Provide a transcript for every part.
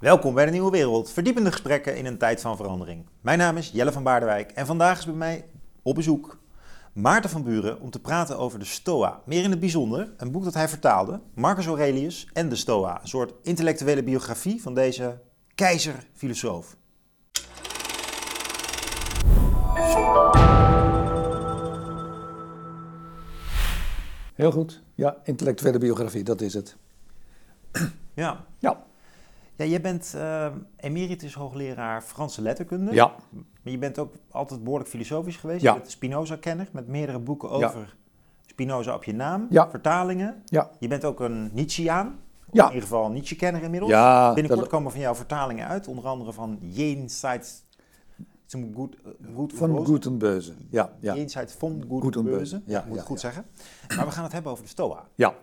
Welkom bij de Nieuwe Wereld, verdiepende gesprekken in een tijd van verandering. Mijn naam is Jelle van Baardewijk en vandaag is bij mij op bezoek Maarten van Buren om te praten over de Stoa. Meer in het bijzonder, een boek dat hij vertaalde, Marcus Aurelius en de Stoa. Een soort intellectuele biografie van deze keizer-filosoof. Heel goed. Ja, intellectuele biografie, dat is het. Ja, Ja. Ja jij bent eh, emeritus hoogleraar Franse letterkunde. Ja. Maar je bent ook altijd behoorlijk filosofisch geweest. Ja. Je bent Spinoza-kenner met meerdere boeken over Spinoza op je naam, Ja. vertalingen. Ja. Je bent ook een Nietzscheaan. Ja. In ieder geval een Nietzsche-kenner inmiddels. Ja, Binnenkort dat- komen van jou vertalingen uit. Onder andere van Jenseits zum Gut, uh, gut Van Gutenbeuze. Ja, ja. Jenseits von Gutenbeuze, ja, moet ik ja, goed ja. zeggen. Maar we gaan het hebben over de Stoa. Ja.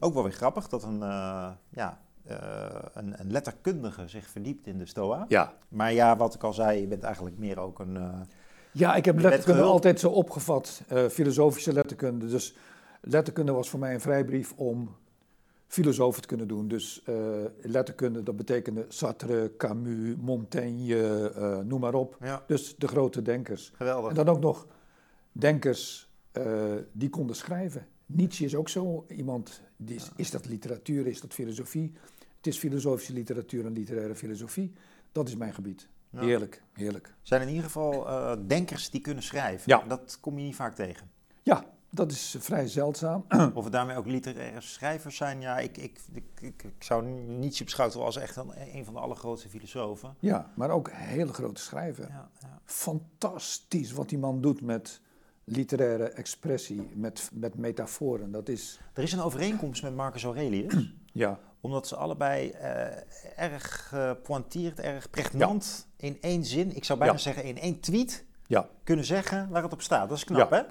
Ook wel weer grappig dat een, eh, ja, eh, een, een letterkundige zich verdiept in de Stoa. Ja. Maar ja, wat ik al zei, je bent eigenlijk meer ook een... eh, Ja, ik heb letterkunde altijd zo opgevat, eh, filosofische letterkunde. Dus letterkunde was voor mij een vrijbrief om filosoof te kunnen doen. Dus eh, letterkunde, dat betekende Sartre, Camus, Montaigne, eh, noem maar op. ja, Dus de grote denkers. geweldig. En dan ook nog denkers eh, die konden schrijven. Nietzsche is ook zo iemand, die is, is dat literatuur, is dat filosofie? Het is filosofische literatuur en literaire filosofie. Dat is mijn gebied. Ja. Heerlijk, heerlijk. zijn in ieder geval eh, denkers die kunnen schrijven. Ja. Dat kom je niet vaak tegen. Ja, dat is vrij zeldzaam. Of het daarmee ook literaire schrijvers zijn, ja, ik, ik, ik, ik, zou Nietzsche beschouwen als echt een, een van de allergrootste filosofen. Ja, maar ook hele grote schrijver. Ja, ja. Fantastisch wat die man doet met literaire expressie, met, met metaforen. Dat is, Er is een overeenkomst met Marcus Aurelius, ja, omdat ze allebei eh, erg gepointeerd, erg pregnant in één zin, ik zou bijna Ja. zeggen in één tweet, ja. kunnen zeggen waar het op staat. Dat is knap, Ja. hè?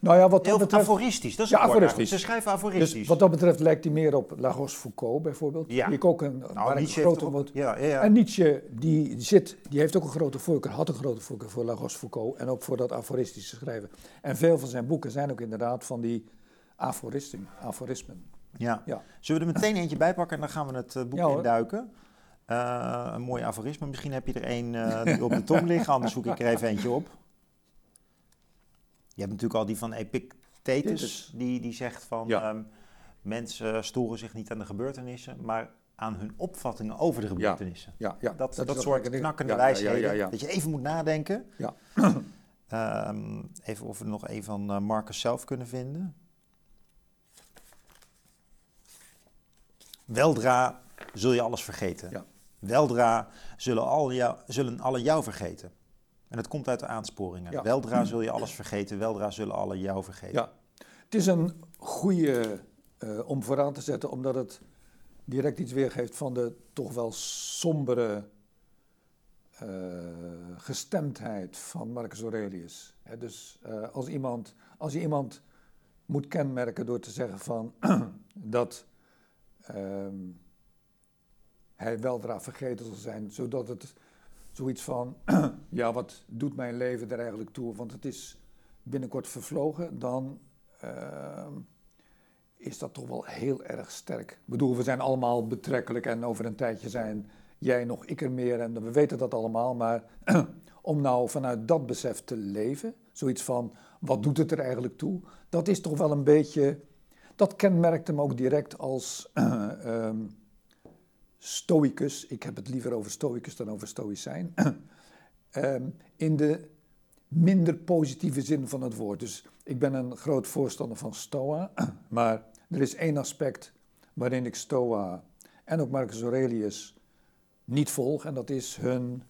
Nou ja, wat dat betreft... aforistisch, dat is Ja, aforistisch. Ze schrijven aforistisch. Dus wat dat betreft lijkt hij meer op La Rochefoucauld bijvoorbeeld. Ja. Die ik ook een, nou, Nietzsche grote ook- ja, ja. En Nietzsche, die, zit, die heeft ook een grote voorkeur, had een grote voorkeur voor La Rochefoucauld en ook voor dat aforistische schrijven. En veel van zijn boeken zijn ook inderdaad van die aforismen. Ja. Ja. Zullen we er meteen eentje bij pakken en dan gaan we het eh, boek Ja, induiken? Eh, een mooi aforisme. Misschien heb je er één eh, die op de tong liggen, anders zoek ik er even eentje op. Je hebt natuurlijk al die van Epictetus, die, die zegt van Ja. ehm, mensen storen zich niet aan de gebeurtenissen, maar aan hun opvattingen over de gebeurtenissen. Ja, ja. Dat, dat, soort een- knakkende wijsheden, Ja, ja, ja. dat je even moet nadenken. Ja. Ehm, even of we er nog een van Marcus zelf kunnen vinden. Weldra zul je alles vergeten. Ja. Weldra zullen, al jou, zullen alle jou vergeten. En dat komt uit de aansporingen. Ja. Weldra zul je alles vergeten, weldra zullen alle jou vergeten. Ja. Het is een goede eh, om vooraan te zetten, omdat het direct iets weergeeft van de toch wel sombere eh, gestemdheid van Marcus Aurelius. Dus eh, als, iemand, als je iemand moet kenmerken door te zeggen van dat ehm, hij weldra vergeten zal zijn, zodat het zoiets van, ja, wat doet mijn leven er eigenlijk toe, want het is binnenkort vervlogen, dan ehm, is dat toch wel heel erg sterk. Ik bedoel, we zijn allemaal betrekkelijk en over een tijdje zijn jij nog, ik er meer en we weten dat allemaal, maar om nou vanuit dat besef te leven, zoiets van, wat doet het er eigenlijk toe, dat is toch wel een beetje, dat kenmerkt hem ook direct als ehm, stoicus, ik heb het liever over stoicus dan over stoïcijn, Ehm, in de minder positieve zin van het woord. Dus ik ben een groot voorstander van Stoa, maar er is één aspect waarin ik Stoa en ook Marcus Aurelius niet volg, en dat is hun,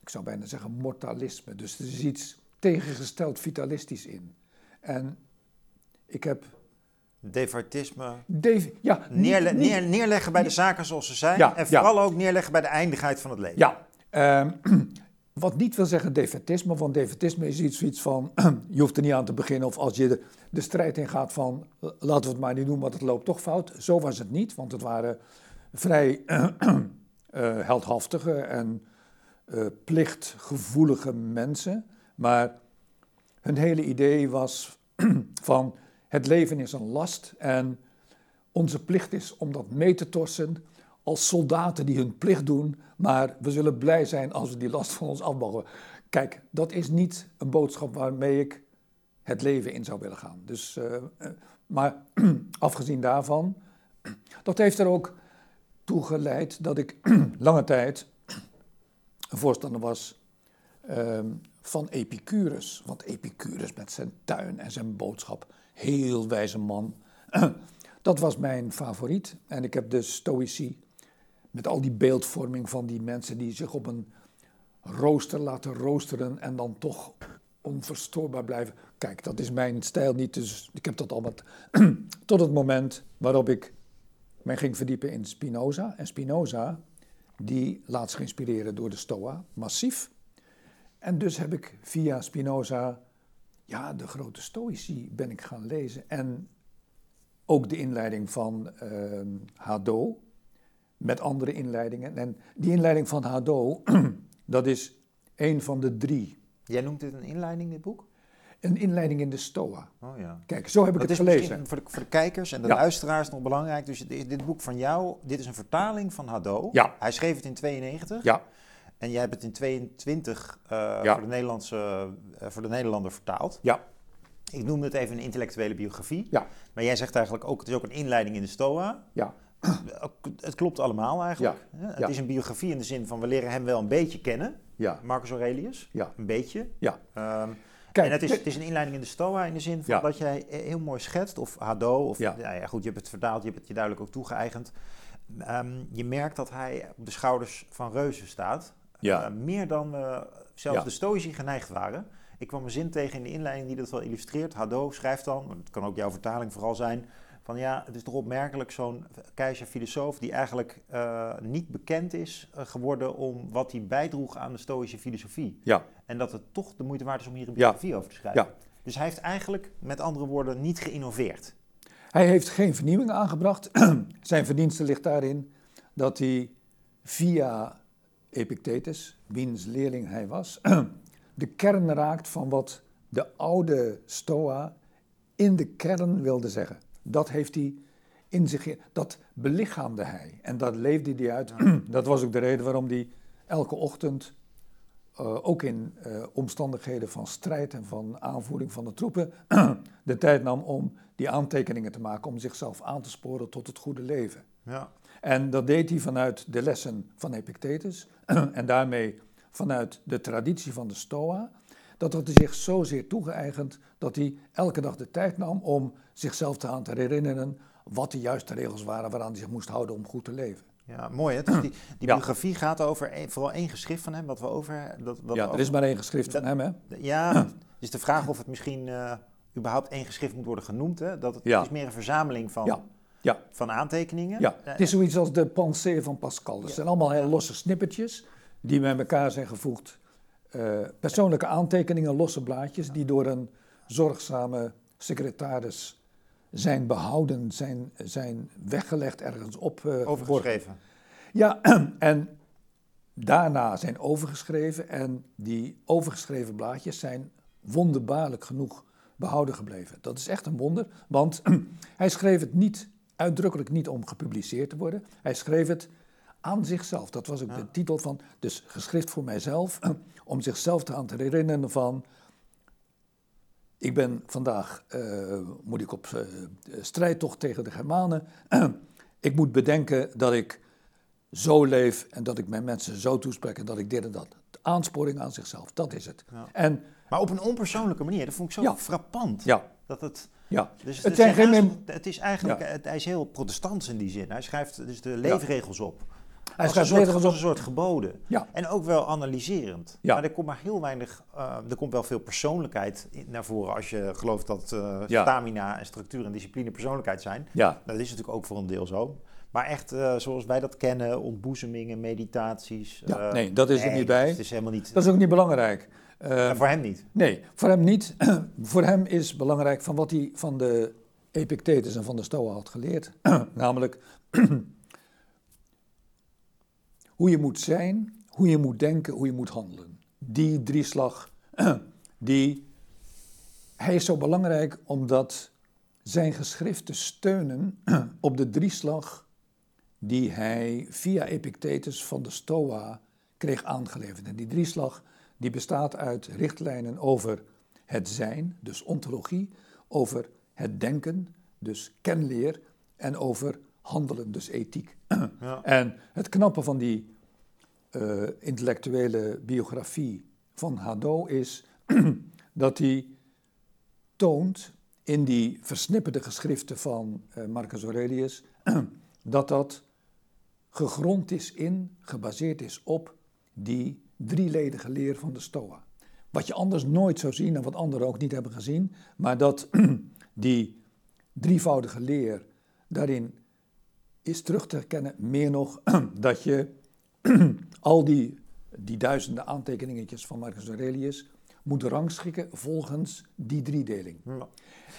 ik zou bijna zeggen, mortalisme. Dus er is iets tegengesteld vitalistisch in. En ik heb. Defartisme. Dave, ja, niet- Neerle- niet- neer- neerleggen bij de zaken zoals ze zijn. Ja, en ja. vooral ook neerleggen bij de eindigheid van het leven. Ja, ehm, wat niet wil zeggen defetisme, want defetisme is iets, iets van, je hoeft er niet aan te beginnen of als je de, de strijd ingaat van, laten we het maar niet doen, want het loopt toch fout. Zo was het niet, want het waren vrij eh, heldhaftige en eh, plichtgevoelige mensen, maar hun hele idee was van, het leven is een last en onze plicht is om dat mee te torsen, als soldaten die hun plicht doen, maar we zullen blij zijn als we die last van ons af mogen. Kijk, dat is niet een boodschap waarmee ik het leven in zou willen gaan. Dus, uh, maar afgezien daarvan, dat heeft er ook toe geleid dat ik lange tijd een voorstander was ehm, van Epicurus. Want Epicurus met zijn tuin en zijn boodschap, heel wijze man. Dat was mijn favoriet. En ik heb de Stoïci, met al die beeldvorming van die mensen die zich op een rooster laten roosteren en dan toch onverstoorbaar blijven. Kijk, dat is mijn stijl niet, dus ik heb dat allemaal. Tot het moment waarop ik mij ging verdiepen in Spinoza. En Spinoza, die laat zich inspireren door de Stoa, massief. En dus heb ik via Spinoza, ja, de grote Stoïci ben ik gaan lezen. En ook de inleiding van uh, Hado, met andere inleidingen. En die inleiding van Hado, dat is een van de drie. Jij noemt dit een inleiding, dit boek? Een inleiding in de Stoa. Oh ja. Kijk, zo heb ik het, het, is gelezen. Voor de, voor de kijkers en de luisteraars nog belangrijk. Dus dit, dit, boek van jou, dit is een vertaling van Hado. Ja. Hij schreef het in 92. Ja. En jij hebt het in 22 uh, Ja. voor, de Nederlandse, uh, voor de Nederlander vertaald. Ja. Ik noemde het even een intellectuele biografie. Ja. Maar jij zegt eigenlijk ook, het is ook een inleiding in de Stoa. Ja. Het klopt allemaal eigenlijk. Het Ja. is een biografie in de zin van, we leren hem wel een beetje kennen. Ja. Marcus Aurelius. Ja. Een beetje. Ja. Ehm, Kijk, en het is, het is een inleiding in de Stoa in de zin van Ja. dat jij heel mooi schetst, of Hado, of Ja. ja. Ja, goed, je hebt het vertaald, je hebt het je duidelijk ook toegeëigend. Ehm, je merkt dat hij op de schouders van reuzen staat. Ja. Eh, meer dan we zelfs Ja. de Stoïci geneigd waren. Ik kwam een zin tegen in de inleiding die dat wel illustreert. Hado schrijft dan, het kan ook jouw vertaling vooral zijn, van ja, het is toch opmerkelijk zo'n keizer-filosoof die eigenlijk eh, niet bekend is eh, geworden om wat hij bijdroeg aan de Stoïsche filosofie. Ja. En dat het toch de moeite waard is om hier een Ja. biografie over te schrijven. Ja. Dus hij heeft eigenlijk, met andere woorden, niet geïnnoveerd. Hij heeft geen vernieuwing aangebracht. Zijn verdienste ligt daarin dat hij via Epictetus, wiens leerling hij was, de kern raakt van wat de oude Stoa in de kern wilde zeggen. Dat heeft hij in zich, dat belichaamde hij en dat leefde hij uit. Dat was ook de reden waarom hij elke ochtend, eh, ook in eh, omstandigheden van strijd en van aanvoering van de troepen, de tijd nam om die aantekeningen te maken, om zichzelf aan te sporen tot het goede leven. Ja. En dat deed hij vanuit de lessen van Epictetus en daarmee vanuit de traditie van de Stoa. Dat had hij zich zozeer toegeëigend dat hij elke dag de tijd nam om zichzelf te aan te herinneren wat de juiste regels waren waaraan hij zich moest houden om goed te leven. Ja, mooi hè. Dus die die Ja. biografie gaat over vooral één geschrift van hem, wat we over... Dat, wat ja, er is maar één geschrift Dat- van hem, hè? Ja, dus de vraag of het misschien eh, überhaupt één geschrift moet worden genoemd. Hè? Dat het, Ja. het is meer een verzameling van, Ja. Ja, van aantekeningen. ja. Eh, het is zoiets als de pensée van Pascal. Dat Ja. zijn allemaal heel losse snippertjes die bij elkaar zijn gevoegd. Eh, persoonlijke aantekeningen, losse blaadjes, die door een zorgzame secretaris zijn behouden, zijn, zijn weggelegd ergens op. eh, overgeschreven. Ja, en daarna zijn overgeschreven en die overgeschreven blaadjes zijn wonderbaarlijk genoeg behouden gebleven. Dat is echt een wonder, want hij schreef het niet, uitdrukkelijk niet om gepubliceerd te worden. Hij schreef het aan zichzelf. Dat was ook Ja. de titel van, dus geschrift voor mijzelf, om zichzelf te aan te herinneren van... Ik ben vandaag, eh, moet ik op eh, strijdtocht tegen de Germanen. ik moet bedenken dat ik zo leef en dat ik mijn mensen zo toespreek en dat ik dit en dat. Aansporing aan zichzelf, dat is het. Ja. En Maar op een onpersoonlijke manier. Dat vond ik zo Ja. frappant. ja, Dat het, ja. dus Het zijn geen het is eigenlijk, het- hij is heel protestants in die zin. Hij schrijft dus de leefregels op. Hij als schrijft een soort, als een soort geboden. Ja, En ook wel analyserend. Ja. Maar er komt maar heel weinig, eh, er komt wel veel persoonlijkheid naar voren als je gelooft dat eh, Ja. stamina en structuur en discipline persoonlijkheid zijn. ja, Dat is natuurlijk ook voor een deel zo. Maar echt eh, zoals wij dat kennen, ontboezemingen, meditaties. Ja, nee, dat is er niet bij. Het is helemaal niet. dat is ook niet belangrijk. En voor hem niet. nee, voor hem niet. voor hem is belangrijk van wat hij van de Epictetus en van de Stoa had geleerd. Namelijk hoe je moet zijn, hoe je moet denken, hoe je moet handelen. Die drieslag, die, hij is zo belangrijk omdat zijn geschriften steunen op de drieslag die hij via Epictetus van de Stoa kreeg aangeleverd. En die drieslag die bestaat uit richtlijnen over het zijn, dus ontologie, over het denken, dus kenleer, en over handelen, dus ethiek. Ja. En het knappe van die eh, intellectuele biografie van Hadot is dat hij toont in die versnipperde geschriften van eh, Marcus Aurelius dat dat gegrond is in, gebaseerd is op die drieledige leer van de Stoa. Wat je anders nooit zou zien en wat anderen ook niet hebben gezien, maar dat die drievoudige leer daarin is terug te herkennen. Meer nog dat je al die, die duizenden aantekeningetjes van Marcus Aurelius moet rangschikken volgens die driedeling. Ja. En,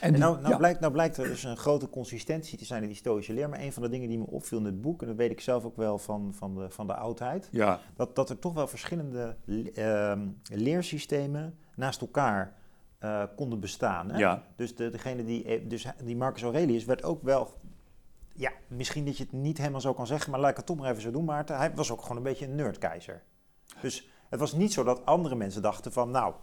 En die- nou, nou, ja, blijkt, nou blijkt er dus een grote consistentie te zijn in die stoïsche leer. Maar een van de dingen die me opviel in het boek, en dat weet ik zelf ook wel van, van, de, van de oudheid, ja, dat, dat er toch wel verschillende le- ehm, leersystemen naast elkaar eh, konden bestaan. Hè? ja, Dus, de, degene die, eh, dus die Marcus Aurelius werd ook wel, ja, misschien dat je het niet helemaal zo kan zeggen, maar laat ik het toch maar even zo doen, Maarten. Hij was ook gewoon een beetje een nerdkeizer. Dus het was niet zo dat andere mensen dachten van, nou,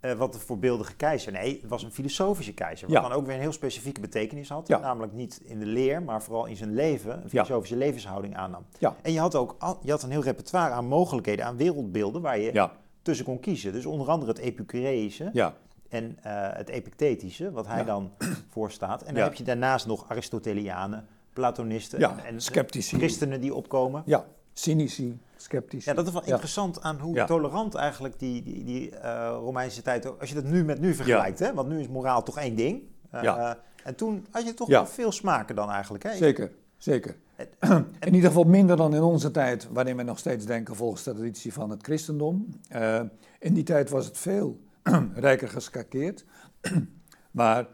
eh, wat een voorbeeldige keizer. Nee, het was een filosofische keizer, wat Ja. dan ook weer een heel specifieke betekenis had. Ja. Namelijk niet in de leer, maar vooral in zijn leven, een filosofische levenshouding aannam. ja, En je had ook al- je had een heel repertoire aan mogelijkheden, aan wereldbeelden waar je tussen kon kiezen. Dus onder andere het Epicureïsche ja, en eh, het Epictetische, wat hij Ja. dan voorstaat. En dan Ja. heb je daarnaast nog Aristotelianen, Platonisten ja, en, en sceptici. christenen die opkomen. Ja, cynici, sceptici. Ja, dat is wel interessant aan hoe tolerant eigenlijk die, die, die eh, Romeinse tijd... Als je dat nu met nu vergelijkt, hè? want nu is moraal toch één ding. Eh, Ja. En toen had je toch wel veel smaken dan eigenlijk. Hè? Zeker, zeker. En- In ieder geval minder dan in onze tijd, waarin we nog steeds denken volgens de traditie van het christendom. Eh, in die tijd was het veel rijker geschakeerd. maar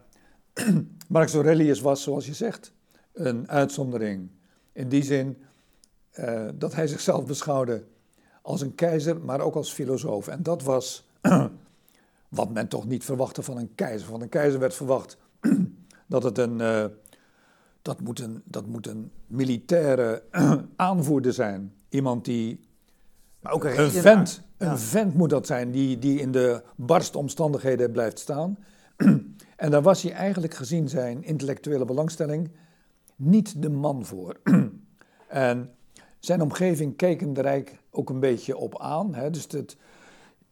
Marcus Aurelius was, zoals je zegt, een uitzondering. In die zin eh, dat hij zichzelf beschouwde als een keizer, maar ook als filosoof. En dat was wat men toch niet verwachtte van een keizer. Van een keizer werd verwacht dat het een... eh, dat moet een, dat moet een militaire aanvoerder zijn. Iemand die. Maar ook Een vent. Ja. Een vent moet dat zijn, die, die in de barste omstandigheden blijft staan. en daar was hij eigenlijk gezien zijn intellectuele belangstelling niet de man voor. en zijn omgeving keek hem er eigenlijk ook een beetje op aan. Hè? Dus dat,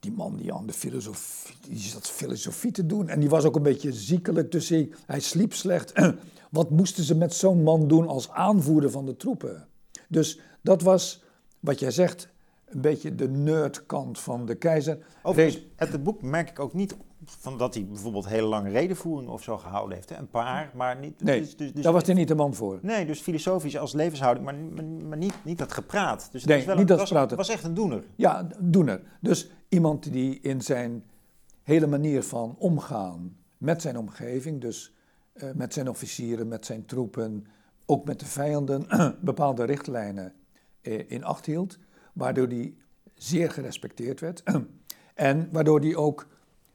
die man die aan de filosofie, die zat filosofie te doen. En die was ook een beetje ziekelijk, dus hij, hij sliep slecht. Wat moesten ze met zo'n man doen als aanvoerder van de troepen? Dus dat was, wat jij zegt, een beetje de nerdkant van de keizer. Overigens, uit het boek merk ik ook niet van dat hij bijvoorbeeld hele lange redenvoeringen of zo gehouden heeft. Hè? Een paar, maar niet... Nee, dus, dus, dus- Daar was hij niet de man voor. Nee, dus filosofisch als levenshouding, maar, maar, maar niet, niet dat gepraat. Dus Nee, was wel niet een, dat was, praten. was echt een doener. Ja, doener. Dus iemand die in zijn hele manier van omgaan met zijn omgeving, dus eh, met zijn officieren, met zijn troepen, ook met de vijanden, bepaalde richtlijnen eh, in acht hield, waardoor die zeer gerespecteerd werd. en waardoor die ook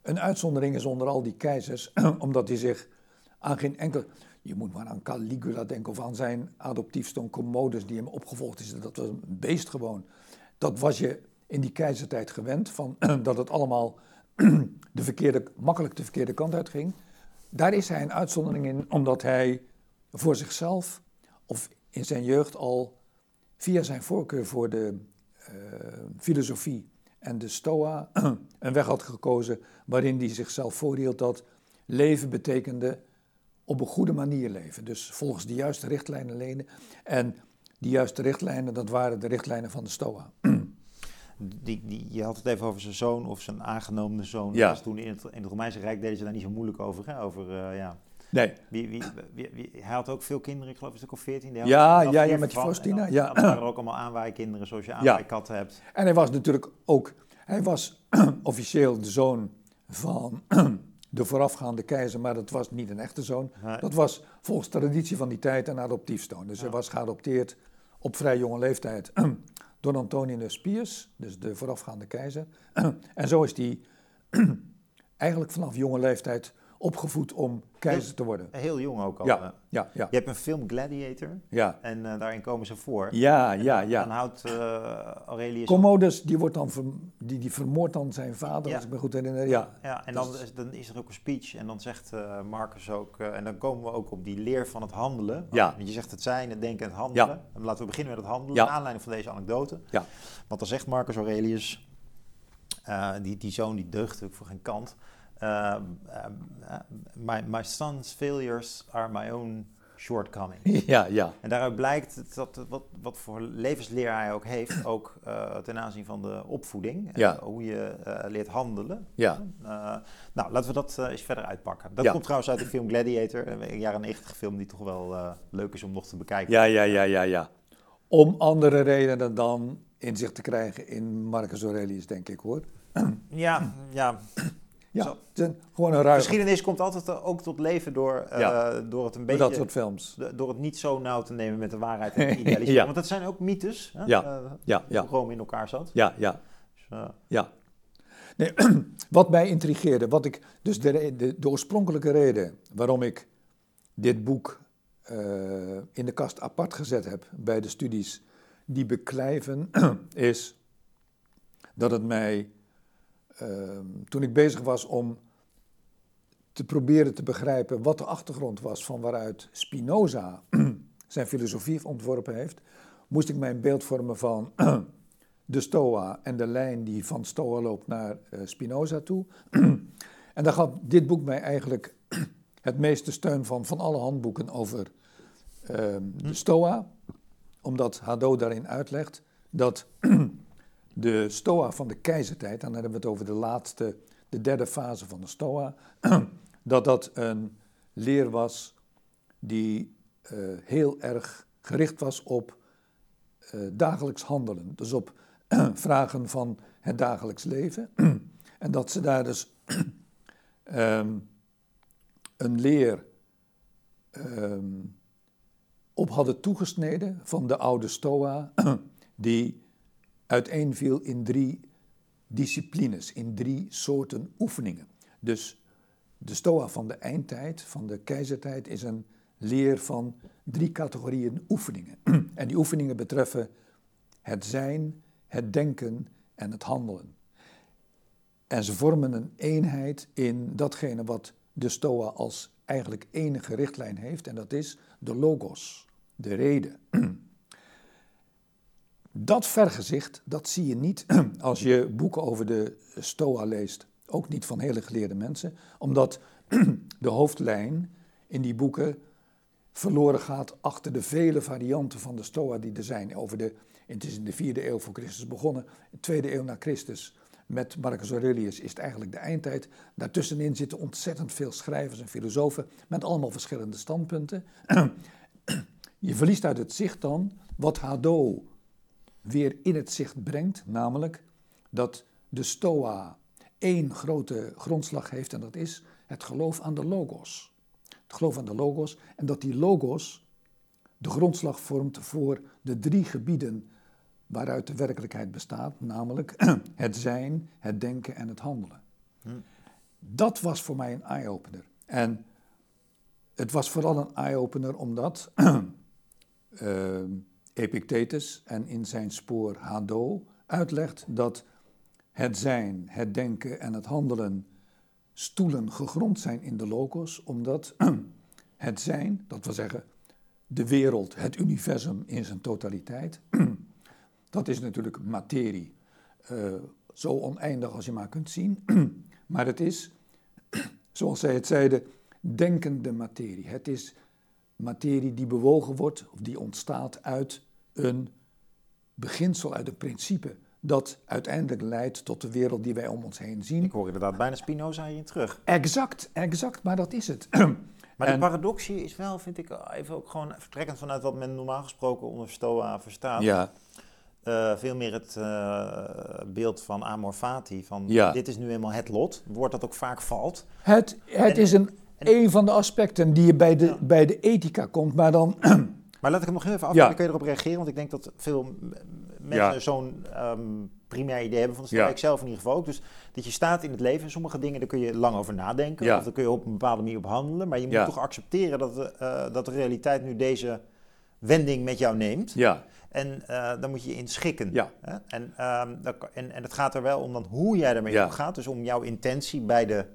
een uitzondering is onder al die keizers, omdat hij zich aan geen enkel... Je moet maar aan Caligula denken of aan zijn adoptiefzoon Commodus die hem opgevolgd is. Dat was een beest gewoon. Dat was je in die keizertijd gewend, van, dat het allemaal de verkeerde, makkelijk de verkeerde kant uitging. Daar is hij een uitzondering in, omdat hij voor zichzelf of in zijn jeugd al via zijn voorkeur voor de filosofie en de stoa een weg had gekozen waarin hij zichzelf voorhield dat leven betekende op een goede manier leven. Dus volgens de juiste richtlijnen lenen. En die juiste richtlijnen, dat waren de richtlijnen van de stoa. Die, die, je had het even over zijn zoon of zijn aangenomen zoon. Ja. Dat was toen in het, in het Romeinse Rijk deden ze daar niet zo moeilijk over. Hè? over eh, ja. Nee, wie, wie, wie, wie- hij had ook veel kinderen, ik geloof een stuk of veertien. Ja, ja, ja, met die Faustina, ja. Dan waren ook allemaal aanwaaikinderen zoals je aanwaaikatten hebt. En hij was natuurlijk ook, hij was officieel de zoon van de voorafgaande keizer, maar dat was niet een echte zoon. Nee. Dat was volgens traditie van die tijd een adoptiefzoon. Dus hij was geadopteerd op vrij jonge leeftijd door Antoninus Pius, dus de voorafgaande keizer. En zo is hij eigenlijk vanaf jonge leeftijd opgevoed om keizer te worden. Heel jong ook al. Ja, ja, ja. Je hebt een film Gladiator Ja, en eh, daarin komen ze voor. ja, ja. Dan ja. houdt eh, Aurelius... Commodus, die, wordt dan verm- die, die vermoordt dan zijn vader, Ja. als ik me goed herinner. Ja, Ja, en Dat dan, dan is er ook een speech en dan zegt eh, Marcus ook, en dan komen we ook op die leer van het handelen. Ja. Want Je zegt het zijn, het denken en het handelen. Ja. En laten we beginnen met het handelen, Ja. naar aanleiding van deze anekdote. Ja. Want dan zegt Marcus Aurelius, die, die zoon die deugt natuurlijk voor geen kant. Eh, eh, eh, my, my son's failures are my own shortcomings. ja, ja. En daaruit blijkt dat, wat, wat voor levensleer hij ook heeft, ook ten aanzien van de opvoeding. Ja. hoe je leert handelen. ja. Nou, laten we dat eens verder uitpakken. Dat Ja. komt trouwens uit de film Gladiator, een jaren 90 film die toch wel leuk is om nog te bekijken. Ja, ja, ja, ja, ja. Om andere redenen dan inzicht te krijgen in Marcus Aurelius, denk ik hoor. ja, ja. Ja, Zo. het is een- gewoon een geschiedenis komt altijd eh, ook tot leven door, eh, Ja. door het een Door beetje... dat soort films. Door het niet zo nauw te nemen met de waarheid en idealisme. Ja. Want dat zijn ook mythes. Hè? Ja. eh, Ja, Rome in elkaar zat. ja, ja, Dus, ja. Nee, wat mij intrigeerde, wat ik, dus de, de, de oorspronkelijke reden waarom ik dit boek in de kast apart gezet heb bij de studies die beklijven, is dat het mij, toen ik bezig was om te proberen te begrijpen wat de achtergrond was van waaruit Spinoza zijn filosofie ontworpen heeft, moest ik mij een beeld vormen van de Stoa en de lijn die van Stoa loopt naar eh, Spinoza toe. en daar gaf dit boek mij eigenlijk het meeste steun van, van alle handboeken over ehm, de Stoa, omdat Hadot daarin uitlegt dat de Stoa van de keizertijd, dan hebben we het over de laatste, de derde fase van de Stoa, dat dat een leer was die eh, heel erg gericht was op eh, dagelijks handelen. Dus op vragen van het dagelijks leven. en dat ze daar dus ehm, een leer ehm, op hadden toegesneden van de oude Stoa, die uiteenviel in drie disciplines, in drie soorten oefeningen. Dus de Stoa van de eindtijd, van de keizertijd, is een leer van drie categorieën oefeningen. en die oefeningen betreffen het zijn, het denken en het handelen. En ze vormen een eenheid in datgene wat de Stoa als eigenlijk enige richtlijn heeft, en dat is de logos, de reden. Dat vergezicht, dat zie je niet als je boeken over de Stoa leest. Ook niet van hele geleerde mensen, omdat de hoofdlijn in die boeken verloren gaat achter de vele varianten van de Stoa die er zijn. Over de, het is in de vierde eeuw voor Christus begonnen, de tweede eeuw na Christus. Met Marcus Aurelius is het eigenlijk de eindtijd. Daartussenin zitten ontzettend veel schrijvers en filosofen met allemaal verschillende standpunten. Je verliest uit het zicht dan wat Hadot weer in het zicht brengt, namelijk dat de Stoa één grote grondslag heeft en dat is het geloof aan de logos. Het geloof aan de logos en dat die logos de grondslag vormt voor de drie gebieden waaruit de werkelijkheid bestaat, namelijk het zijn, het denken en het handelen. Dat was voor mij een eye-opener. En het was vooral een eye-opener omdat uh, Epictetus en in zijn spoor Hadot uitlegt dat het zijn, het denken en het handelen stoelen gegrond zijn in de logos, omdat het zijn, dat wil zeggen de wereld, het universum in zijn totaliteit, dat is natuurlijk materie, uh, zo oneindig als je maar kunt zien, maar het is, zoals zij het zeiden, denkende materie. Het is materie die bewogen wordt of die ontstaat uit een beginsel, uit een principe dat uiteindelijk leidt tot de wereld die wij om ons heen zien. Ik hoor inderdaad bijna Spinoza hierin terug. Exact, exact, maar dat is het. Maar En- de paradoxie is wel, vind ik, even ook gewoon vertrekkend vanuit wat men normaal gesproken onder Stoa verstaat. Ja, Eh, veel meer het eh, beeld van amor fati, van Ja. dit is nu eenmaal het lot, woord dat ook vaak valt. het, het En- is een, en- een van de aspecten die je bij de, Ja. bij de ethica komt, maar dan... Maar laat ik hem nog even af, Ja. dan kun je erop reageren, want ik denk dat veel mensen Ja. zo'n ehm, primair idee hebben van. Ja. Ik zelf in ieder geval ook. Dus dat je staat in het leven. En sommige dingen, daar kun je lang over nadenken. Ja. Of daar kun je op een bepaalde manier op handelen. Maar je moet toch accepteren dat de, eh, dat de realiteit nu deze wending met jou neemt. Ja, En eh dan moet je je in schikken. Ja. Hè? En, ehm, dat en, en het gaat er wel om dan hoe jij daarmee omgaat. Dus om jouw intentie bij de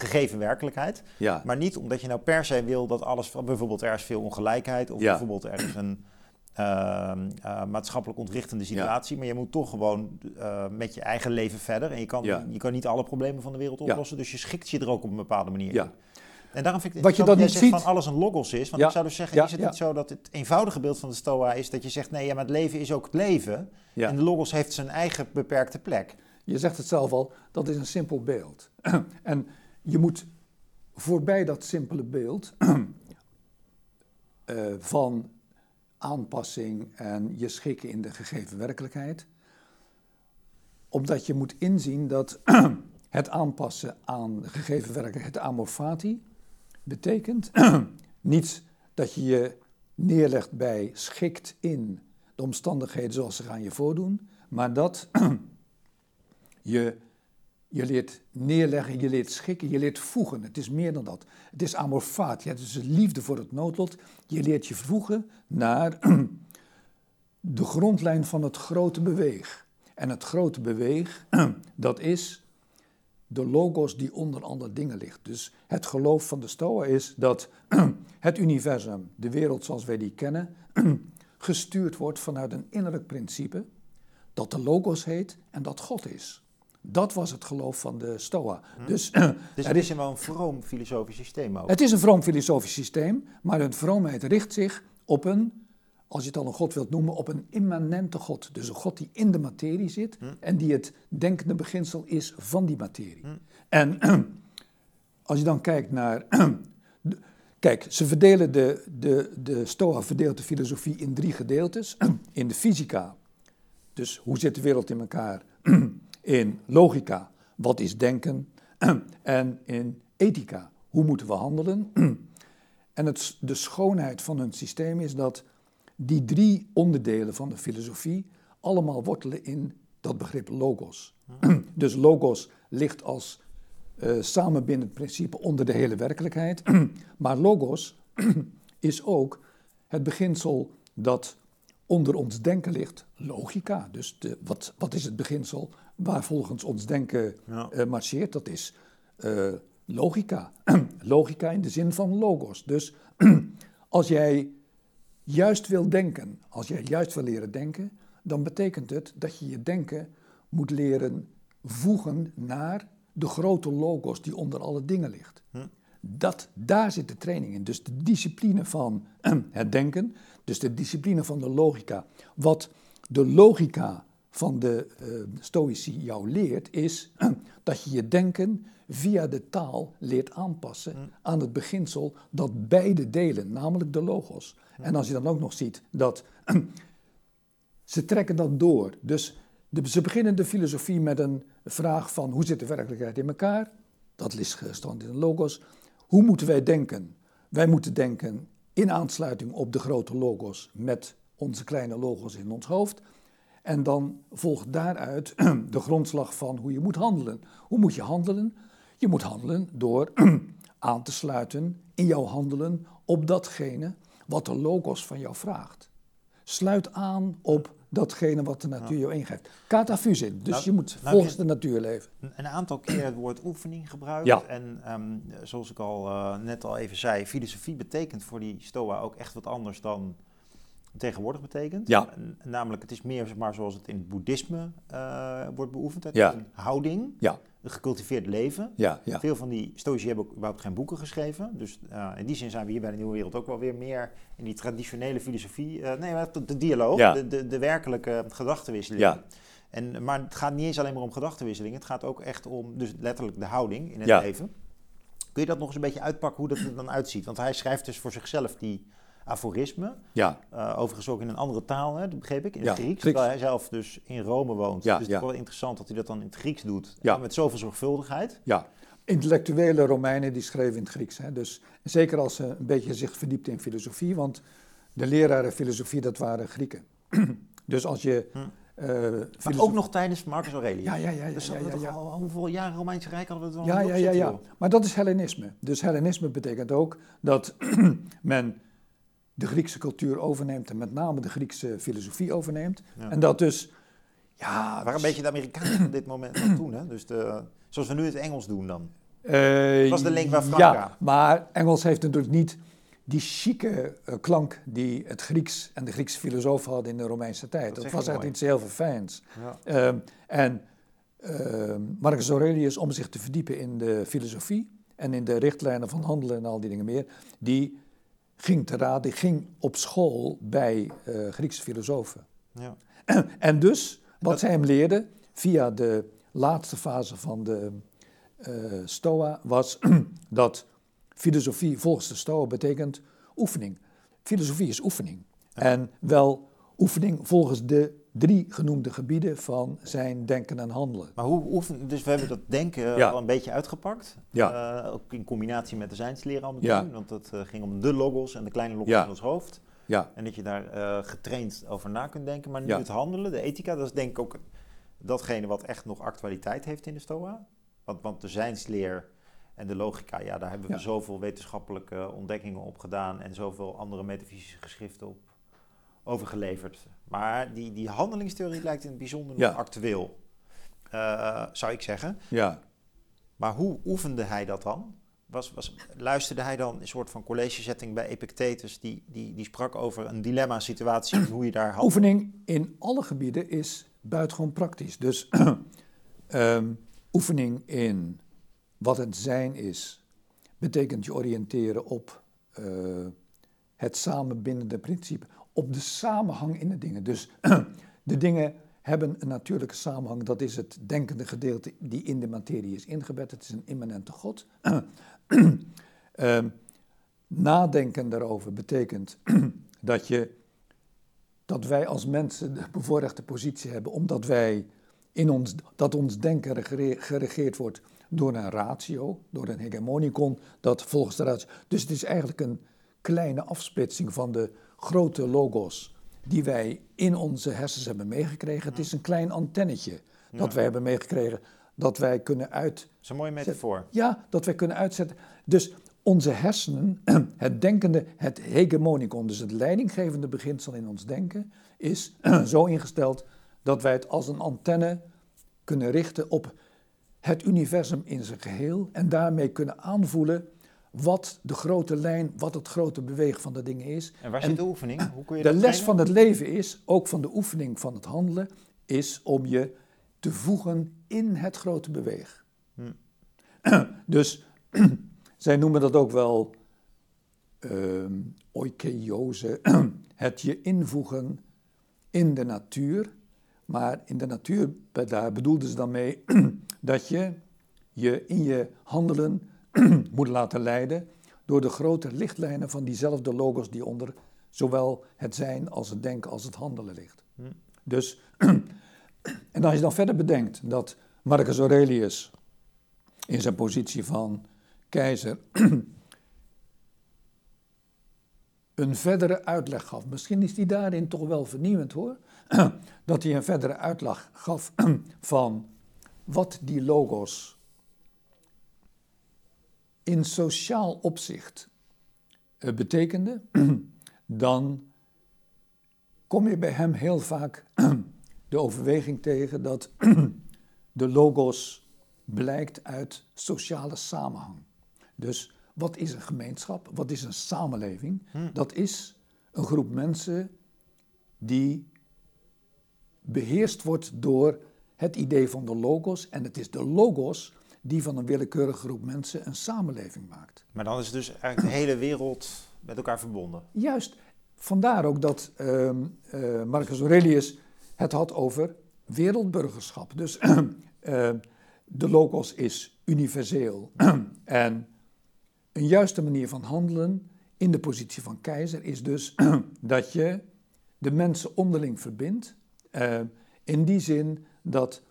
gegeven werkelijkheid. ja, Maar niet omdat je nou per se wil dat alles, bijvoorbeeld er is veel ongelijkheid. Of Ja. bijvoorbeeld er is een ehm, eh, maatschappelijk ontwrichtende situatie. Maar je moet toch gewoon eh, met je eigen leven verder. En je kan, je kan niet alle problemen van de wereld oplossen. Dus je schikt je er ook op een bepaalde manier Ja. in. En daarom vind ik het Wat je dat niet ziet- van alles een logos is. Want ik zou dus zeggen, is het niet zo dat het eenvoudige beeld van de Stoa is dat je zegt, nee, ja, maar het leven is ook het leven. En de logos heeft zijn eigen beperkte plek. Je zegt het zelf al, dat is een simpel beeld. en je moet voorbij dat simpele beeld eh, van aanpassing en je schikken in de gegeven werkelijkheid, omdat je moet inzien dat het aanpassen aan de gegeven werkelijkheid, het amor fati, betekent niet dat je je neerlegt bij schikt in de omstandigheden zoals ze gaan je voordoen, maar dat je, je leert neerleggen, je leert schikken, je leert voegen. Het is meer dan dat. Het is amor fati, het is de liefde voor het noodlot. Je leert je voegen naar de grondlijn van het grote beweeg. En het grote beweeg, dat is de logos die onder andere dingen ligt. Dus het geloof van de Stoa is dat het universum, de wereld zoals wij die kennen, gestuurd wordt vanuit een innerlijk principe dat de logos heet en dat God is. Dat was het geloof van de Stoa. Dus Dus er het is wel een vroom filosofisch systeem ook. het is een vroom filosofisch systeem, maar hun vroomheid richt zich op een, als je het al een God wilt noemen, op een immanente God. Dus een God die in de materie zit en die het denkende beginsel is van die materie. En als je dan kijkt naar. Kijk, ze verdelen de, de, de Stoa verdeelt de filosofie in drie gedeeltes. In de fysica, dus hoe zit de wereld in elkaar? In logica, wat is denken? En in ethica, hoe moeten we handelen? En het, de schoonheid van hun systeem is dat die drie onderdelen van de filosofie allemaal wortelen in dat begrip logos. Dus logos ligt als eh, samenbindend principe onder de hele werkelijkheid. Maar logos is ook het beginsel dat onder ons denken ligt, logica. Dus de, wat, wat is het beginsel waar volgens ons denken Ja. eh, marcheert? Dat is eh, logica. logica in de zin van logos. Dus als jij juist wil denken, als jij juist wil leren denken, dan betekent het dat je je denken moet leren voegen naar de grote logos die onder alle dingen ligt. Dat, daar zit de training in. Dus de discipline van het denken, dus de discipline van de logica. Wat de logica van de eh, stoïci jou leert, is dat je je denken via de taal leert aanpassen aan het beginsel dat beide delen, namelijk de logos. En als je dan ook nog ziet dat ze trekken dat door. Dus de, ze beginnen de filosofie met een vraag van hoe zit de werkelijkheid in elkaar? Dat is gestand in de logos. Hoe moeten wij denken? Wij moeten denken in aansluiting op de grote logos met onze kleine logos in ons hoofd. En dan volgt daaruit de grondslag van hoe je moet handelen. Hoe moet je handelen? Je moet handelen door aan te sluiten in jouw handelen op datgene wat de logos van jou vraagt. Sluit aan op datgene wat de natuur jou ingeeft. Katafusin, dus Nou, je moet nou, volgens je- de natuur leven. Een- aantal keer het woord oefening gebruikt. Ja. En ehm, zoals ik al eh, net al even zei, filosofie betekent voor die Stoa ook echt wat anders dan tegenwoordig betekent. Ja. Namelijk, het is meer zeg maar, zoals het in het boeddhisme eh, wordt beoefend. Het Ja. is een houding, Ja, een gecultiveerd leven. ja, ja. Veel van die stoïci hebben ook überhaupt geen boeken geschreven. Dus eh, in die zin zijn we hier bij de Nieuwe Wereld ook wel weer meer in die traditionele filosofie. eh, nee, maar de, dialoog, Ja. de, de, de werkelijke gedachtenwisseling. Ja. En, maar het gaat niet eens alleen maar om gedachtenwisseling. Het gaat ook echt om dus letterlijk de houding in het leven. Kun je dat nog eens een beetje uitpakken hoe dat er dan uitziet? Want hij schrijft dus voor zichzelf die aforismen. ja. Eh, overigens ook in een andere taal, hè, dat begreep ik, in Ja, het Grieks. Grieks. Terwijl hij zelf dus in Rome woont. Ja, dus het ja. is wel interessant dat hij dat dan in het Grieks doet. En met zoveel zorgvuldigheid. ja. Intellectuele Romeinen die schreven in het Grieks. Hè? Dus zeker als ze een beetje zich verdiepten in filosofie, want de leraren filosofie dat waren Grieken. dus als je Hm. maar ook nog tijdens Marcus Aurelius? Ja, ja, ja. ja, dus ja, ja, ja. hoeveel jaren Romeinse Rijk hadden we het Ja, ja, ja, ja. Maar dat is Hellenisme. Dus Hellenisme betekent ook dat men de Griekse cultuur overneemt en met name de Griekse filosofie overneemt. Ja. En dat dus, ja... Waren een beetje de Amerikanen van dit moment van toen, hè? Dus de, zoals we nu het Engels doen dan. Uh, was de lingua franca. Ja, maar Engels heeft natuurlijk niet die chique uh, klank die het Grieks en de Griekse filosofen hadden in de Romeinse tijd. Dat, dat was echt iets heel verfijns. Ja. Um, en uh, Marcus Aurelius, om zich te verdiepen in de filosofie en in de richtlijnen van handelen en al die dingen meer, die ging te raad, die ging op school bij uh, Griekse filosofen. Ja. en dus, wat dat... zij hem leerden, via de laatste fase van de uh, Stoa, was dat filosofie volgens de Stoa betekent oefening. Filosofie is oefening. Ja. En wel oefening volgens de drie genoemde gebieden van zijn denken en handelen. Maar hoe oefenen, dus we hebben dat denken ja. al een beetje uitgepakt. Ja. Uh, ook in combinatie met de zijnsleer al meteen. Ja. Want dat uh, ging om de logos en de kleine logos Ja. in ons hoofd. Ja, En dat je daar uh, getraind over na kunt denken. Maar nu Ja. het handelen, de ethica, dat is denk ik ook datgene wat echt nog actualiteit heeft in de Stoa. Want, want de zijnsleer en de logica, ja, daar hebben we Ja. zoveel wetenschappelijke ontdekkingen op gedaan en zoveel andere metafysische geschriften op overgeleverd. Maar die, die handelingstheorie lijkt in het bijzonder Ja. actueel, eh, zou ik zeggen. ja. Maar hoe oefende hij dat dan? Was, was, luisterde hij dan een soort van collegezetting bij Epictetus, die, die, die sprak over een dilemma-situatie hoe je daar? Oefening in alle gebieden is buitengewoon praktisch. Dus ehm, oefening in wat het zijn is, betekent je oriënteren op eh, het samenbindende principe, op de samenhang in de dingen. Dus de dingen hebben een natuurlijke samenhang, dat is het denkende gedeelte die in de materie is ingebed. Het is een immanente God. Ehm, nadenken daarover betekent dat je dat wij als mensen de bevoorrechte positie hebben, omdat wij in ons, dat ons denken geregeerd wordt door een ratio, door een hegemonicon, dat volgens de ratio. Dus het is eigenlijk een kleine afsplitsing van de grote logos die wij in onze hersens hebben meegekregen. Het is een klein antennetje dat Ja. wij hebben meegekregen, dat wij kunnen uit, Dat is een mooie metafoor. ja, dat wij kunnen uitzetten. Dus onze hersenen, het denkende, het hegemonicon, dus het leidinggevende beginsel in ons denken, is zo ingesteld dat wij het als een antenne kunnen richten op het universum in zijn geheel en daarmee kunnen aanvoelen wat de grote lijn, wat het grote bewegen van de dingen is. En waar En zit de oefening? Hoe kun je De les trainen? van het leven is, ook van de oefening van het handelen, is om je te voegen in het grote beweeg. Hm. Dus zij noemen dat ook wel ehm oikeiose, het je invoegen in de natuur. Maar in de natuur, daar bedoelden ze dan mee dat je je in je handelen moet laten leiden door de grote lichtlijnen van diezelfde logos die onder zowel het zijn als het denken als het handelen ligt. Hm. Dus, en als je dan verder bedenkt dat Marcus Aurelius in zijn positie van keizer een verdere uitleg gaf. Misschien is hij daarin toch wel vernieuwend hoor. Dat hij een verdere uitleg gaf van wat die logos in sociaal opzicht eh, betekende, dan kom je bij hem heel vaak de overweging tegen dat de logos blijkt uit sociale samenhang. Dus wat is een gemeenschap? Wat is een samenleving? Hm. Dat is een groep mensen die beheerst wordt door het idee van de logos. En het is de logos die van een willekeurige groep mensen een samenleving maakt. Maar dan is dus eigenlijk de hele wereld met elkaar verbonden. Juist, vandaar ook dat ehm, eh, Marcus Aurelius het had over wereldburgerschap. Dus eh, de logos is universeel. en een juiste manier van handelen in de positie van keizer is dus dat je de mensen onderling verbindt. eh, in die zin dat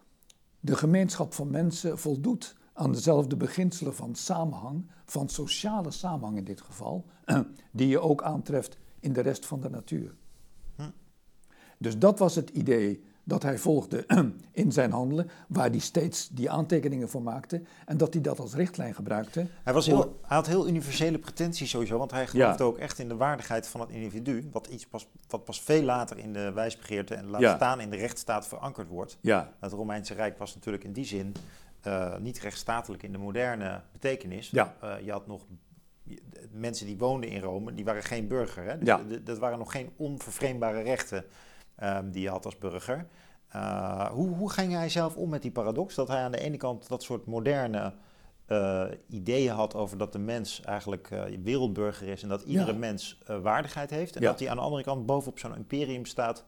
de gemeenschap van mensen voldoet aan dezelfde beginselen van samenhang, van sociale samenhang in dit geval, die je ook aantreft in de rest van de natuur. Hm. Dus dat was het idee dat hij volgde in zijn handelen, waar hij steeds die aantekeningen voor maakte en dat hij dat als richtlijn gebruikte. Hij, was heel, hij had heel universele pretenties sowieso, want hij geloofde ook echt in de waardigheid van het individu, wat, iets pas, wat pas veel later in de wijsbegeerte en laat staan in de rechtsstaat verankerd wordt. Ja. Het Romeinse Rijk was natuurlijk in die zin uh, niet rechtsstatelijk in de moderne betekenis. Ja. Uh, je had nog mensen die woonden in Rome, die waren geen burger. Hè? Dus ja. dat waren nog geen onvervreemdbare rechten um, die je had als burger. Uh, hoe, hoe ging hij zelf om met die paradox? Dat hij aan de ene kant dat soort moderne uh, ideeën had over dat de mens eigenlijk uh, wereldburger is en dat iedere Ja. mens waardigheid heeft. En Ja. dat hij aan de andere kant bovenop zo'n imperium staat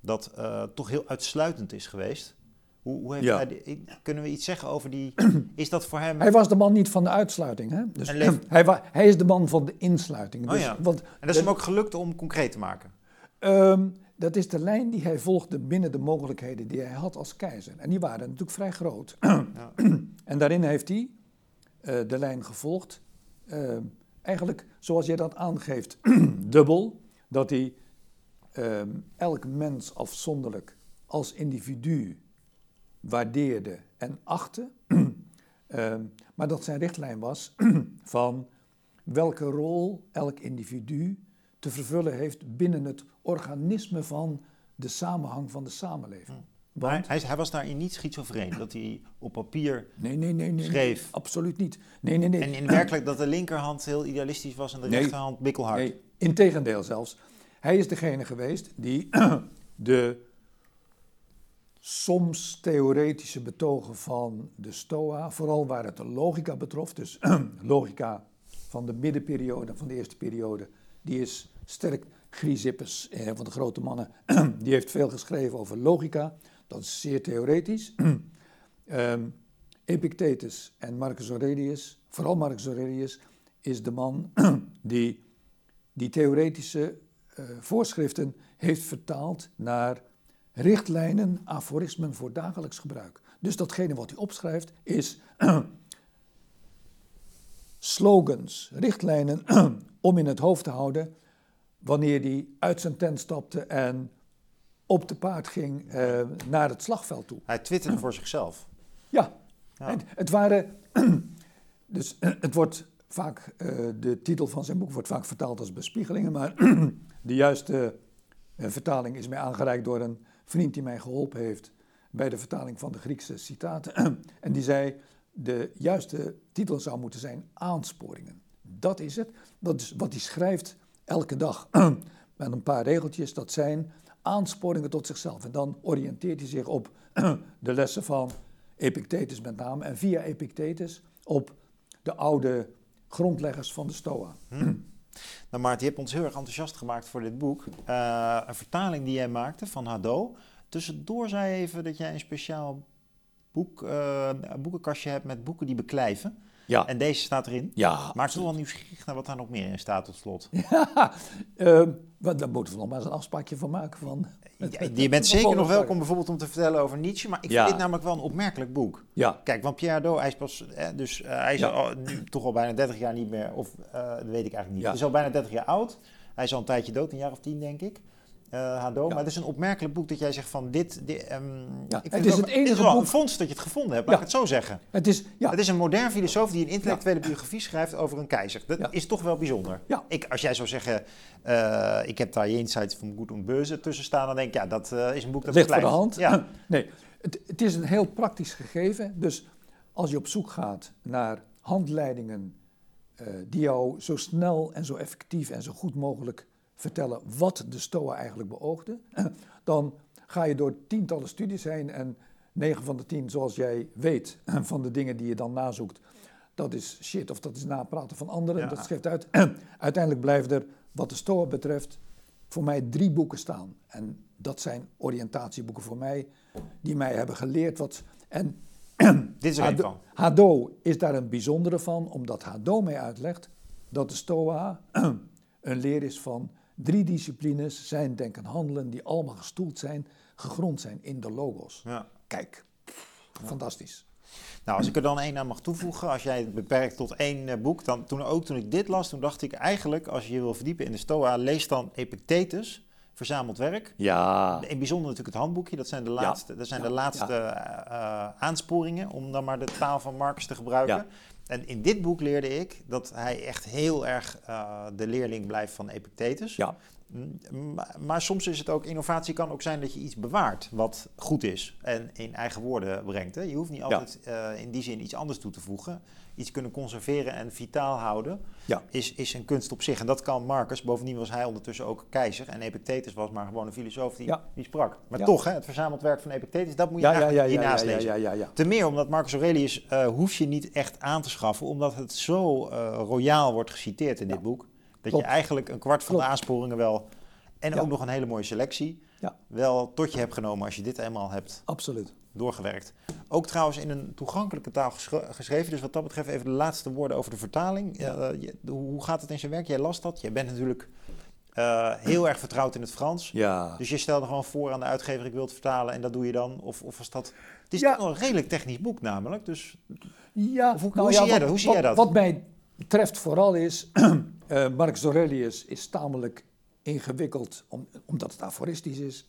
dat toch heel uitsluitend is geweest. Hoe, hoe heeft Ja. hij kunnen we iets zeggen over die... Is dat voor hem... Hij was de man niet van de uitsluiting. Hè? Dus hij, wa- hij is de man van de insluiting. Oh Dus, ja. want En dat is hem ook gelukt om concreet te maken. Ehm, dat is de lijn die hij volgde binnen de mogelijkheden die hij had als keizer. En die waren natuurlijk vrij groot. Ja. En daarin heeft hij eh, de lijn gevolgd. ehm, eigenlijk zoals jij dat aangeeft, dubbel. Dat hij ehm, elk mens afzonderlijk als individu waardeerde en achtte. Ehm, maar dat zijn richtlijn was van welke rol elk individu te vervullen heeft binnen het organisme van de samenhang van de samenleving. Want, hij, hij was daarin niet schizofreen, dat hij op papier nee, nee, nee, nee, schreef. absoluut niet. Nee, nee, nee. En in werkelijk dat de linkerhand heel idealistisch was en de Nee. rechterhand bikkelhard. Nee, integendeel zelfs. Hij is degene geweest die de soms theoretische betogen van de Stoa, vooral waar het de logica betrof, dus logica van de middenperiode, van de eerste periode, die is sterk. Chrysippus, een van de grote mannen, die heeft veel geschreven over logica. Dat is zeer theoretisch. Ehm, Epictetus en Marcus Aurelius, vooral Marcus Aurelius, is de man die die theoretische eh, voorschriften heeft vertaald naar richtlijnen, aforismen voor dagelijks gebruik. Dus datgene wat hij opschrijft is slogans, richtlijnen om in het hoofd te houden wanneer hij uit zijn tent stapte en op de paard ging eh, naar het slagveld toe. Hij twitterde voor zichzelf. Ja, Ja. Het, waren. Dus eh, het wordt vaak. eh, de titel van zijn boek wordt vaak vertaald als bespiegelingen. Maar de juiste vertaling is mij aangereikt door een vriend die mij geholpen heeft. bij de vertaling van de Griekse citaten. en die zei. De juiste titel zou moeten zijn aansporingen. Dat is het. Dat is wat hij schrijft elke dag. Met een paar regeltjes. Dat zijn aansporingen tot zichzelf. En dan oriënteert hij zich op de lessen van Epictetus met name. En via Epictetus op de oude grondleggers van de Stoa. Nou Maarten, je hebt ons heel erg enthousiast gemaakt voor dit boek. Eh, een vertaling die jij maakte van Hado. Tussendoor zei je even dat jij een speciaal boek, eh, boekenkastje hebt met boeken die beklijven. Ja. En deze staat erin. Ja, Maar ik ben wel nieuwsgierig naar wat daar nog meer in staat tot slot. Ja, wat- daar moeten we nog maar eens een afspraakje van maken. Van, Je bent zeker nog welkom bijvoorbeeld om te vertellen over Nietzsche, maar ik Ja. vind dit namelijk wel een opmerkelijk boek. Ja, Kijk, want Pierre Hadot, hij is pas, hè, dus eh, hij is Ja. al, nu toch al bijna 30 jaar niet meer, of eh, dat weet ik eigenlijk niet. Ja. Hij is al bijna 30 jaar oud. Hij is al een tijdje dood, een jaar of tien denk ik. Eh Hadot. Ja. Maar het is een opmerkelijk boek dat jij zegt van dit. dit Ja, ik vind het is ook- het enige boek- fonds dat je het gevonden hebt, Ja. laat ik het zo zeggen. het is, ja, Het is een modern filosoof die een intellectuele biografie schrijft over een keizer. Dat is toch wel bijzonder. Ja. Ik, als jij zou zeggen, eh, ik heb daar Jenseits van Goed und Böse tussen staan, dan denk ik, ja, dat eh, is een boek dat ligt voor de hand. Ja. Nee, het, het is een heel praktisch gegeven. Dus als je op zoek gaat naar handleidingen die jou zo snel en zo effectief en zo goed mogelijk vertellen wat de Stoa eigenlijk beoogde, dan ga je door tientallen studies heen en 9 van de 10, zoals jij weet, van de dingen die je dan nazoekt, dat is shit of dat is napraten van anderen. Ja. Dat schrijft uit. Uiteindelijk blijven er, wat de Stoa betreft, voor mij drie boeken staan. En dat zijn oriëntatieboeken voor mij, die mij hebben geleerd wat. En Dit is er een Hado, van. Hado is daar een bijzondere van, omdat Hado mij uitlegt dat de Stoa een leer is van drie disciplines, zijn, denken, handelen, die allemaal gestoeld zijn, gegrond zijn in de logos. Ja. Kijk, fantastisch. Nou, als ik er dan één aan mag toevoegen, als jij het beperkt tot één eh, boek, dan toen ook toen ik dit las, toen dacht ik eigenlijk, als je je wil verdiepen in de Stoa, lees dan Epictetus verzameld werk. Ja. In bijzonder natuurlijk het handboekje, dat zijn de Ja. laatste, dat zijn Ja. de laatste eh, eh, aansporingen, om dan maar de taal van Marcus te gebruiken. En in dit boek leerde ik dat hij echt heel erg eh, de leerling blijft van Epictetus. Ja. Maar, soms is het ook, innovatie kan ook zijn dat je iets bewaart wat goed is en in eigen woorden brengt. Hè. Je hoeft niet altijd eh, in die zin iets anders toe te voegen. Iets kunnen conserveren en vitaal houden Ja. is, is een kunst op zich. En dat kan Marcus. Bovendien was hij ondertussen ook keizer. En Epictetus was maar gewoon een filosoof die, Ja. die sprak. Maar toch, hè, het verzameld werk van Epictetus, dat moet je eigenlijk hiernaast lezen. Ten meer omdat Marcus Aurelius eh, hoef je niet echt aan te schaffen, omdat het zo eh, royaal wordt geciteerd in dit boek. Dat Klopt. je eigenlijk een kwart van de aansporingen wel, en Ja. ook nog een hele mooie selectie, Ja. wel tot je hebt genomen als je dit eenmaal hebt Absoluut. doorgewerkt. Ook trouwens in een toegankelijke taal geschre- geschreven. Dus wat dat betreft even de laatste woorden over de vertaling. Ja. Eh, je- hoe gaat het in zijn werk? Jij las dat. Jij bent natuurlijk eh, heel erg vertrouwd in het Frans. Ja. Dus je stelde gewoon voor aan de uitgever, ik wil het vertalen en dat doe je dan. Of, of was dat... Het is Ja. wel een redelijk technisch boek namelijk. Dus Ja, Of hoe- nou hoe ja, zie jij wat, dat? Hoe zie wat, jij dat? Wat mij betreft vooral is, eh Marcus Aurelius is tamelijk ingewikkeld, om, omdat het aforistisch is.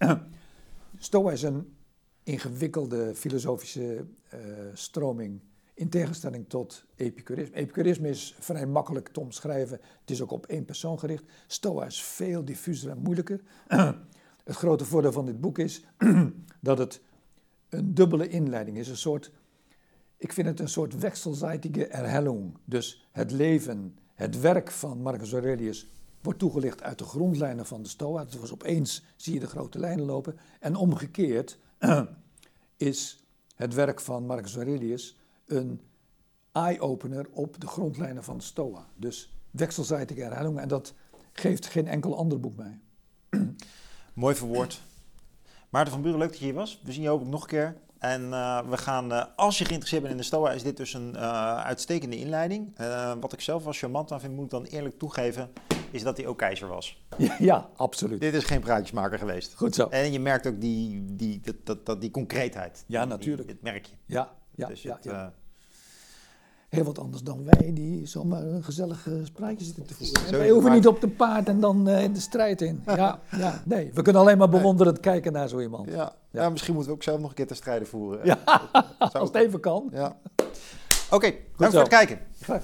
Stoa is een ingewikkelde filosofische eh, stroming in tegenstelling tot epicurisme. Epicurisme is vrij makkelijk te omschrijven, het is ook op één persoon gericht. Stoa is veel diffuser en moeilijker. het grote voordeel van dit boek is dat het een dubbele inleiding is, een soort ik vind het een soort wechselseitige Erhellung. Dus het leven, het werk van Marcus Aurelius wordt toegelicht uit de grondlijnen van de Stoa. Dus opeens zie je de grote lijnen lopen. En omgekeerd is het werk van Marcus Aurelius een eye-opener op de grondlijnen van de Stoa. Dus wechselseitige Erhellung. En dat geeft geen enkel ander boek mij. mooi verwoord. Maarten van Buren, leuk dat je hier was. We zien je ook nog een keer. En eh, we gaan, eh, als je geïnteresseerd bent in de STOA, is dit dus een eh, uitstekende inleiding. Wat ik zelf wel charmant aan vind, moet ik dan eerlijk toegeven, is dat hij ook keizer was. Ja, ja absoluut. Dit is geen praatjesmaker geweest. Goed zo. En je merkt ook die, die, dat, dat, dat, die concreetheid. Ja, natuurlijk. Die, het merk je. Ja, ja, dus ja, het, ja. Heel wat anders dan wij, die zomaar een gezellig spraatje zitten te voeren. Zo is wij hoeven maar. niet op de paard en dan in de strijd in. Ja, ja, nee. We kunnen alleen maar bewonderend kijken naar zo iemand. ja. Ja. misschien moeten we ook zelf nog een keer te strijden voeren. Ja, Zou als het even kan. Ja. Oké, dank zo. voor het kijken. Graag